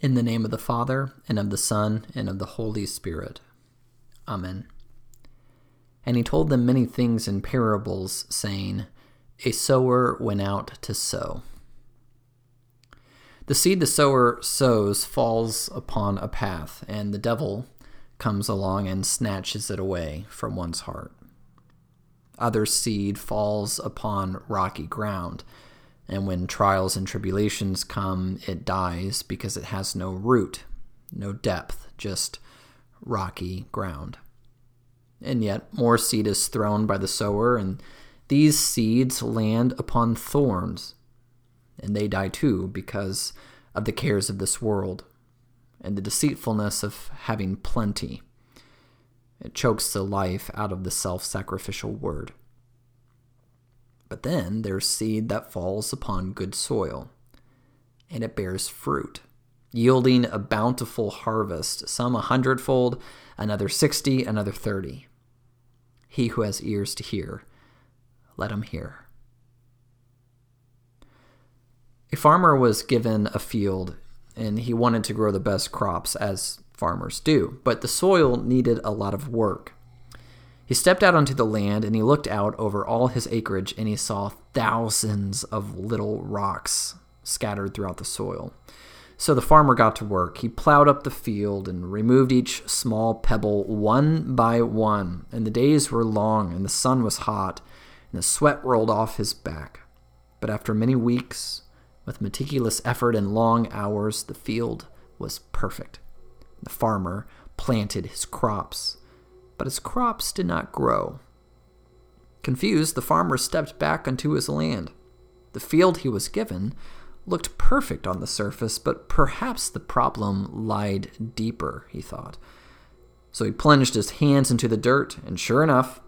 In the name of the Father, and of the Son, and of the Holy Spirit. Amen. And he told them many things in parables, saying, A sower went out to sow. The seed the sower sows falls upon a path, and the devil comes along and snatches it away from one's heart. Other seed falls upon rocky ground and when trials and tribulations come, it dies because it has no root, no depth, just rocky ground. And yet, more seed is thrown by the sower, and these seeds land upon thorns, and they die too because of the cares of this world and the deceitfulness of having plenty. It chokes the life out of the self sacrificial word. But then there's seed that falls upon good soil, and it bears fruit, yielding a bountiful harvest, some a hundredfold, another sixty, another thirty. He who has ears to hear, let him hear. A farmer was given a field, and he wanted to grow the best crops, as farmers do, but the soil needed a lot of work. He stepped out onto the land and he looked out over all his acreage and he saw thousands of little rocks scattered throughout the soil. So the farmer got to work. He plowed up the field and removed each small pebble one by one. And the days were long and the sun was hot and the sweat rolled off his back. But after many weeks, with meticulous effort and long hours, the field was perfect. The farmer planted his crops but his crops did not grow. Confused, the farmer stepped back onto his land. The field he was given looked perfect on the surface, but perhaps the problem lied deeper, he thought. So he plunged his hands into the dirt, and sure enough,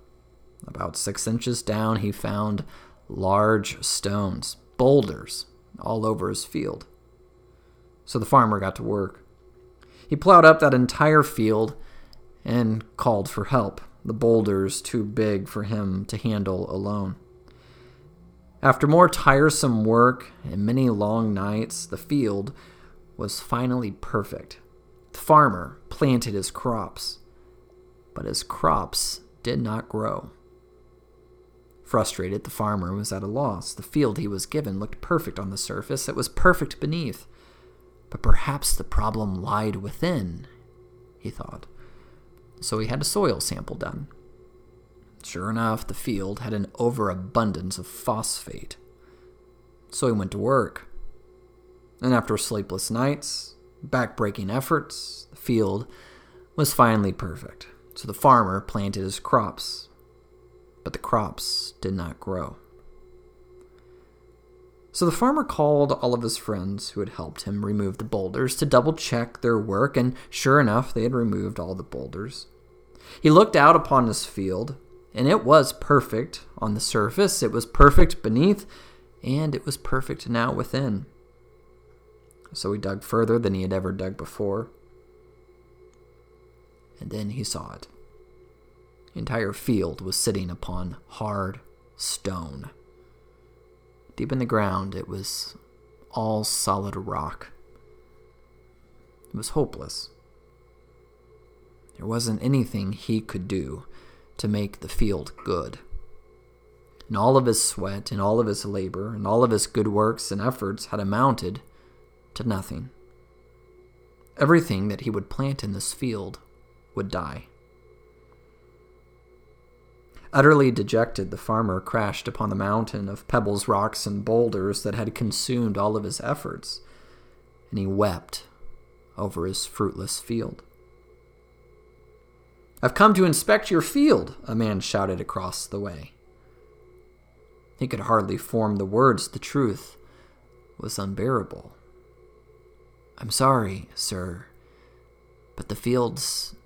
about six inches down, he found large stones, boulders, all over his field. So the farmer got to work. He plowed up that entire field and called for help, the boulders too big for him to handle alone. After more tiresome work and many long nights, the field was finally perfect. The farmer planted his crops, but his crops did not grow. Frustrated, the farmer was at a loss. The field he was given looked perfect on the surface, it was perfect beneath. But perhaps the problem lied within, he thought so he had a soil sample done. Sure enough, the field had an overabundance of phosphate. So he went to work. And after sleepless nights, back-breaking efforts, the field was finally perfect. So the farmer planted his crops, but the crops did not grow. So the farmer called all of his friends who had helped him remove the boulders to double check their work, and sure enough, they had removed all the boulders. He looked out upon his field, and it was perfect on the surface, it was perfect beneath, and it was perfect now within. So he dug further than he had ever dug before. And then he saw it. The entire field was sitting upon hard stone. Deep in the ground, it was all solid rock. It was hopeless. There wasn't anything he could do to make the field good. And all of his sweat and all of his labor and all of his good works and efforts had amounted to nothing. Everything that he would plant in this field would die. Utterly dejected, the farmer crashed upon the mountain of pebbles, rocks, and boulders that had consumed all of his efforts, and he wept over his fruitless field. I've come to inspect your field, a man shouted across the way. He could hardly form the words. The truth was unbearable. I'm sorry, sir, but the field's.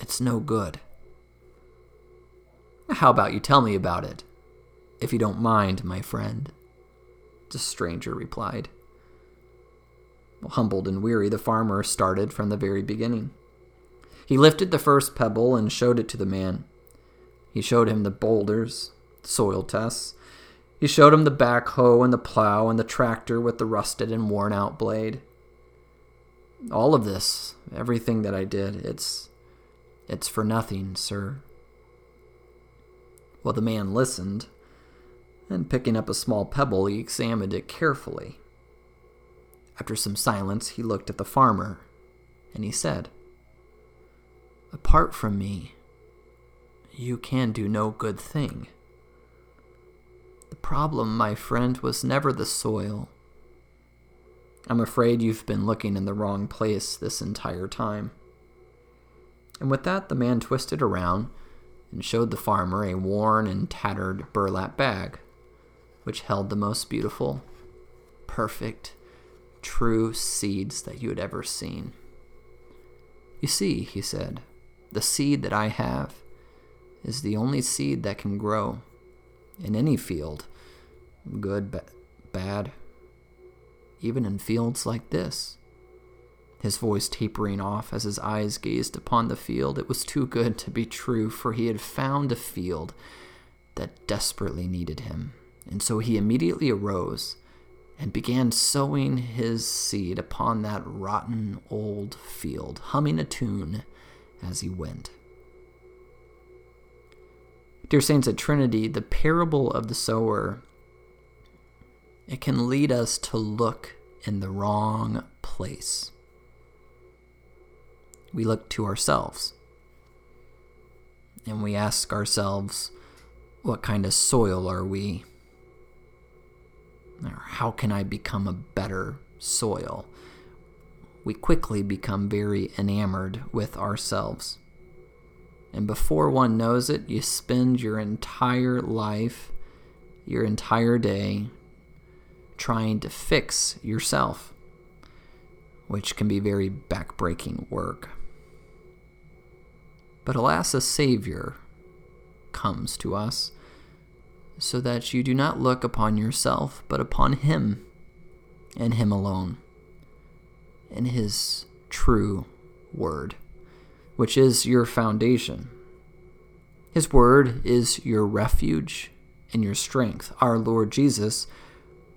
it's no good. How about you tell me about it, if you don't mind, my friend? The stranger replied. Humbled and weary, the farmer started from the very beginning. He lifted the first pebble and showed it to the man. He showed him the boulders, the soil tests. He showed him the backhoe and the plow and the tractor with the rusted and worn out blade. All of this, everything that I did, it's it's for nothing, sir. Well, the man listened, and picking up a small pebble, he examined it carefully. After some silence, he looked at the farmer, and he said, Apart from me, you can do no good thing. The problem, my friend, was never the soil. I'm afraid you've been looking in the wrong place this entire time. And with that, the man twisted around and showed the farmer a worn and tattered burlap bag, which held the most beautiful, perfect, true seeds that you had ever seen. You see, he said, the seed that I have is the only seed that can grow in any field, good, ba- bad, even in fields like this. His voice tapering off as his eyes gazed upon the field. It was too good to be true, for he had found a field that desperately needed him. And so he immediately arose and began sowing his seed upon that rotten old field, humming a tune as he went. Dear Saints at Trinity, the parable of the sower, it can lead us to look in the wrong place. We look to ourselves and we ask ourselves, what kind of soil are we? Or how can I become a better soil? We quickly become very enamored with ourselves. And before one knows it, you spend your entire life, your entire day, trying to fix yourself, which can be very backbreaking work. But alas, a Savior comes to us so that you do not look upon yourself, but upon Him and Him alone, in His true Word, which is your foundation. His Word is your refuge and your strength. Our Lord Jesus,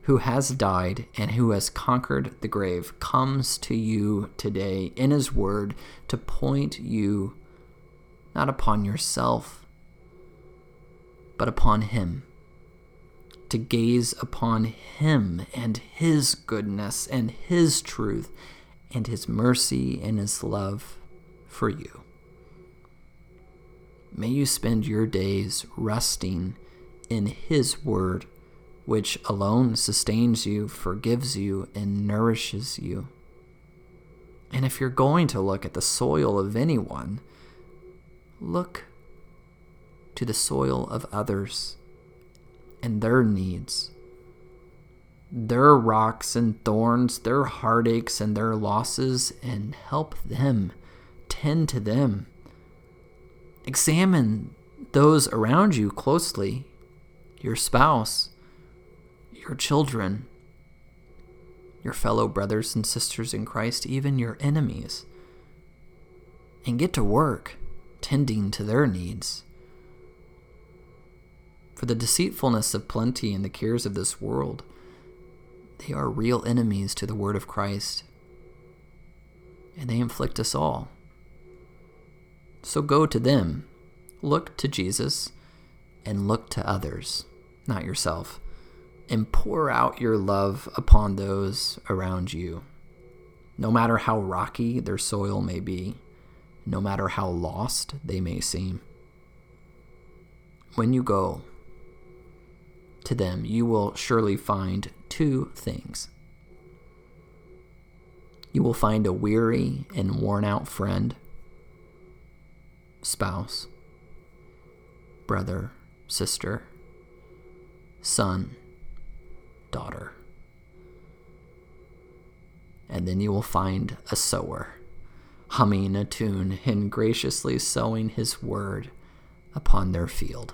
who has died and who has conquered the grave, comes to you today in His Word to point you not upon yourself, but upon Him to gaze upon Him and His goodness and His truth and His mercy and His love for you. May you spend your days resting in His Word, which alone sustains you, forgives you, and nourishes you. And if you're going to look at the soil of anyone, look to the soil of others and their needs. Their rocks and thorns, their heartaches and their losses, and help them, tend to them. Examine those around you closely your spouse, your children, your fellow brothers and sisters in Christ, even your enemies, and get to work tending to their needs. For the deceitfulness of plenty and the cares of this world, they are real enemies to the word of Christ, and they inflict us all. So go to them, look to Jesus, and look to others, not yourself, and pour out your love upon those around you. No matter how rocky their soil may be, no matter how lost they may seem. When you go, to them, you will surely find two things. You will find a weary and worn out friend, spouse, brother, sister, son, daughter. And then you will find a sower, humming a tune and graciously sowing his word upon their field.